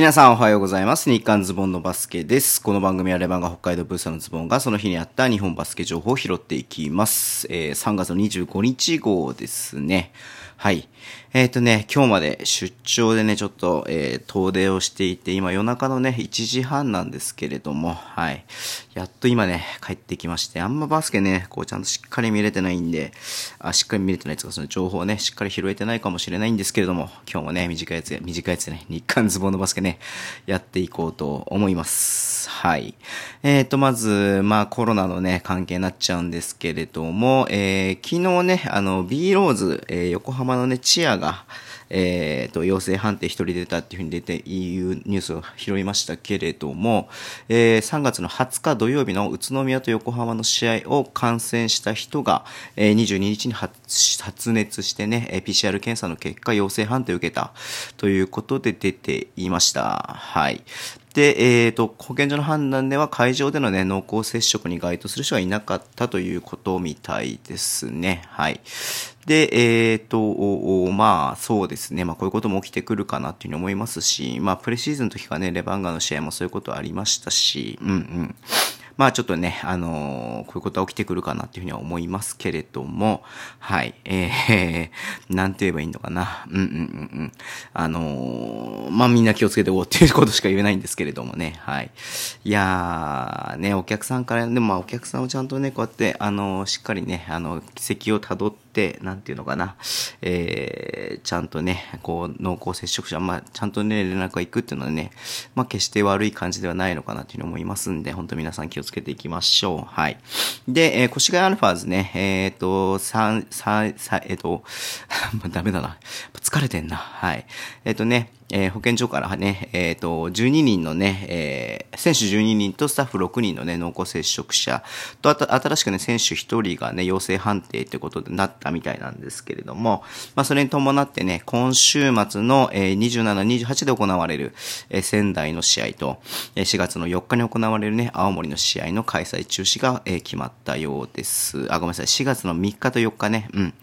皆さんおはようございます。日刊ズボンのバスケです。この番組はレバンが北海道ブースターのズボンがその日にあった日本バスケ情報を拾っていきます。えー3月の25日号ですね。はい。えっ、とね、今日まで出張でね、ちょっと、えー遠出をしていて、今夜中のね、1時半なんですけれども、はい。やっと今ね、帰ってきまして、あんまバスケね、こうちゃんとしっかり見れてないんで、あ、しっかり見れてないというか、その情報をね、しっかり拾えてないかもしれないんですけれども、今日もね、短いやつ、短いやつでね、日刊ズボンのバスケね、やっていこうと思います。はい。えっ、と、まず、まあ、コロナのね、関係になっちゃうんですけれども、えー、昨日ね、あの、B ローズ、え横浜のね、チアが、えー、と、陽性判定一人出たっていうふうに出て、いうニュースを拾いましたけれども、えー3月の20日土曜日の宇都宮と横浜の試合を観戦した人が、えー22日に発発熱してね、えー PCR 検査の結果陽性判定を受けたということで出ていました。はい。で、えっ、と、保健所の判断では会場でのね、濃厚接触に該当する人はいなかったということみたいですね。はい。で、えっ、と、まあ、そうですね。まあ、こういうことも起きてくるかなっていうふうに思いますし、まあ、プレシーズンの時かね、レバンガの試合もそういうことありましたし、うんうん。まあちょっとね、あのーこういうことは起きてくるかなっていうふうには思いますけれども、はい、えー、なんて言えばいいのかな。うんうんうんうん。あのーまあみんな気をつけておこうっていうことしか言えないんですけれどもね、はい。いやー、ね、お客さんから、でもまあお客さんをちゃんとね、こうやって、あのーしっかりね、あの、軌跡をたどって、なんていうのかな、えー、ちゃんとね、こう、濃厚接触者、まあ、ちゃんとね、連絡が行くっていうのはね、まあ、決して悪い感じではないのかなというのもいますんで、本当皆さん気をつけていきましょう。はい。で、えー、越谷アルファーズね、えっ、と、三、三、三、えっ、と、も うダメだな。疲れてんな。はい。えっ、とね、えー保健所からね、えっ、と、12人のね、えー選手12人とスタッフ6人のね、濃厚接触者と、あと、新しくね、選手1人がね、陽性判定ということでなったみたいなんですけれども、まあ、それに伴ってね、今週末の、えー27、28で行われる、えー仙台の試合と、えー4月の4日に行われるね、青森の試合の開催中止が、えー決まったようです。あ、ごめんなさい、4月の3日と4日ね、うん。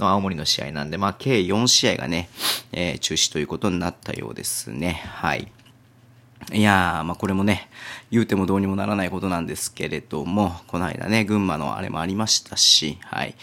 の青森の試合なんで、まあ、計4試合がね、えー中止ということになったようですね。はい。いやー、まあこれもね、言うてもどうにもならないことなんですけれども、この間ね、群馬のあれもありましたし、はい。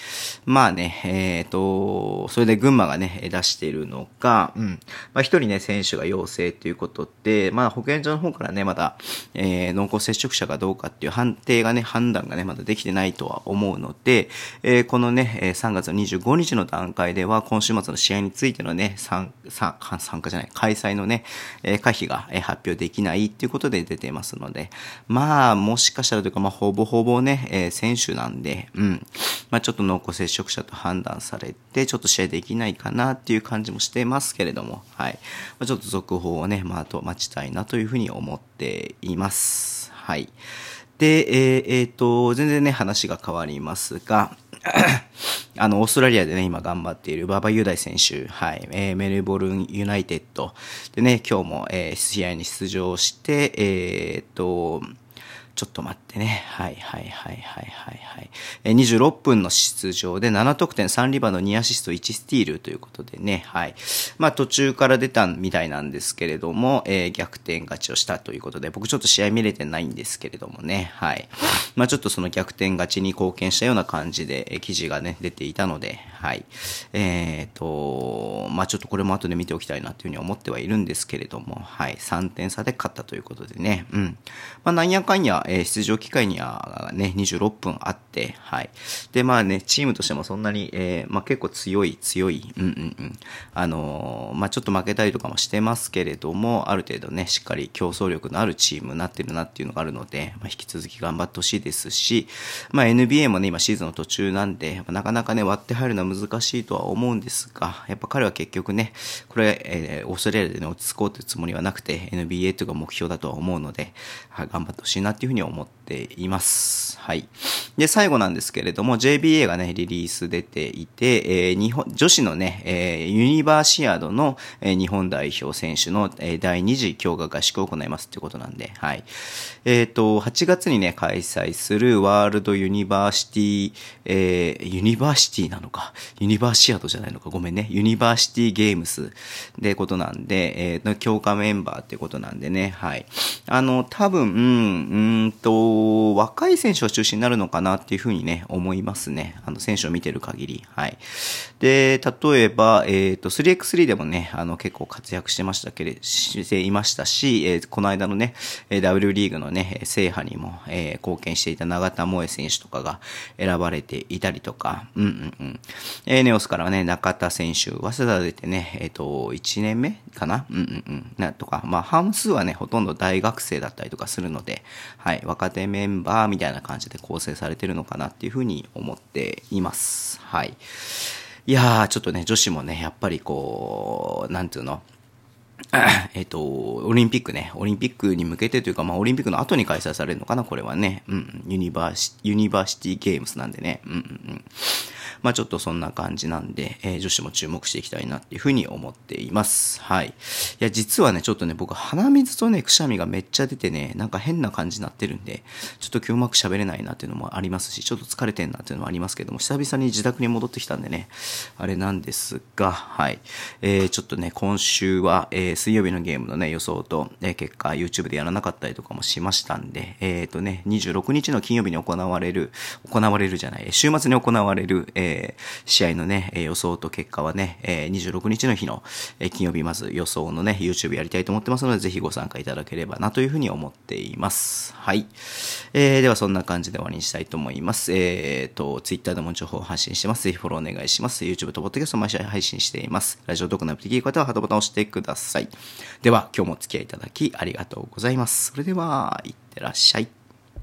まあね、えっ、と、それで群馬がね、出しているのが、うん。まあ一人ね、選手が陽性ということで、まあ保健所の方からね、まだ、えー濃厚接触者かどうかっていう判定がね、判断がね、まだできてないとは思うので、えーこのね、3月25日の段階では、今週末の試合についてのね、参参参加じゃない、開催のね、えー可否が、発表できないっていうことで出てますので、まあ、もしかしたらというか、まあ、ほぼほぼね、えー選手なんで、うん。まあ、ちょっと濃厚接触者と判断されて、ちょっと試合できないかなっていう感じもしてますけれども、はい。まあ、ちょっと続報をね、まあ、と待ちたいなというふうに思っています。はい。で、えーえーと、全然ね、話が変わりますが、あの、オーストラリアでね、今頑張っている馬場雄大選手、はい、えーメルボルンユナイテッド。でね、今日も、えー試合に出場して、えーと、ちょっと待ってね。はいはいはいはいはいはい。えー26分の出場で7得点3リバウンド2アシスト1スティールということでね。はい。まあ途中から出たみたいなんですけれども、えー逆転勝ちをしたということで、僕ちょっと試合見れてないんですけれどもね。はい。まあちょっとその逆転勝ちに貢献したような感じで、え記事がね、出ていたので、はい。えっ、と、まあちょっとこれも後で見ておきたいなというふうに思ってはいるんですけれども、はい。3点差で勝ったということでね。うん。まあなんやかんや、えー出場機会にはね、26分あって、はい。で、まあね、チームとしてもそんなに、えーまあ結構強い、強い、うんうんうん。あのーまあちょっと負けたりとかもしてますけれども、ある程度ね、しっかり競争力のあるチームになってるなっていうのがあるので、まあ引き続き頑張ってほしいですし、まあ NBA もね、今シーズンの途中なんで、なかなかね、割って入るのは難しいとは思うんですが、やっぱ彼は結局ね、これ、えーオーストラリアでね、落ち着こうというつもりはなくて、NBA というか目標だとは思うので、はい、頑張ってほしいなっていうふうにに思っています。はい。で、最後なんですけれども、JBA がね、リリース出ていて、えー、日本、女子のね、えー、ユニバーシアードの、えー、日本代表選手の、えー、第2次強化合宿を行いますってことなんで、はい。えっ、ー、と、8月にね、開催するワールドユニバーシティ、えー、ユニバーシティなのか、ユニバーシアードじゃないのか、ごめんね、ユニバーシティゲームスでことなんで、えー、強化メンバーってことなんでね、はい。あの、多分、うん、うんと、若い選手が中心になるのかなっていうふうにね、思いますね。あの、選手を見てる限り。はい。で、例えば、えっ、ー、と、3x3 でもね、あの、結構活躍してましたけれ、していましたし、えー、この間のね、W リーグのね、制覇にも、えー、貢献していた永田萌選手とかが選ばれていたりとか、うんうんうん。えー、ネオスからはね、中田選手、早稲田出てね、えっ、ー、と、1年目かな？うんうんうん。な、とか、まあ、半数はね、ほとんど大学生だったりとかするので、は、はい若手メンバーみたいな感じで構成されてるのかなっていうふうに思っています。はい。いやー、ちょっとね、女子もね、やっぱりこう、なんていうの、えっと、オリンピックね、オリンピックに向けてというか、まあ、オリンピックの後に開催されるのかな、これはね。うん、ユニバーシ、ユニバーシティゲームスなんでね。うんうんうん。まあちょっとそんな感じなんで、えー、女子も注目していきたいなっていうふうに思っています。はい。いや、実はね、ちょっとね、僕鼻水とね、くしゃみがめっちゃ出てね、なんか変な感じになってるんで、ちょっと今日うまく喋れないなっていうのもありますし、ちょっと疲れてんなっていうのもありますけども、久々に自宅に戻ってきたんでね、あれなんですが、はい。えー、ちょっとね、今週は、えー、水曜日のゲームのね、予想と、えー、結果、YouTube でやらなかったりとかもしましたんで、えっ、ー、とね、26日の金曜日に行われる、行われるじゃない、週末に行われる、えー、試合のね、予想と結果はねえ、26日の日のえ金曜日まず予想のね、YouTube やりたいと思ってますので、ぜひご参加いただければなというふうに思っています。はい。えー、ではそんな感じで終わりにしたいと思います。えーと、Twitter でも情報を発信してます。ぜひフォローお願いします。YouTube と Podcast 毎週配信しています。ラジオトークのアプリ聞い方はハートボタンを押してください。では、今日もお付き合いいただきありがとうございます。それでは、いってらっしゃい。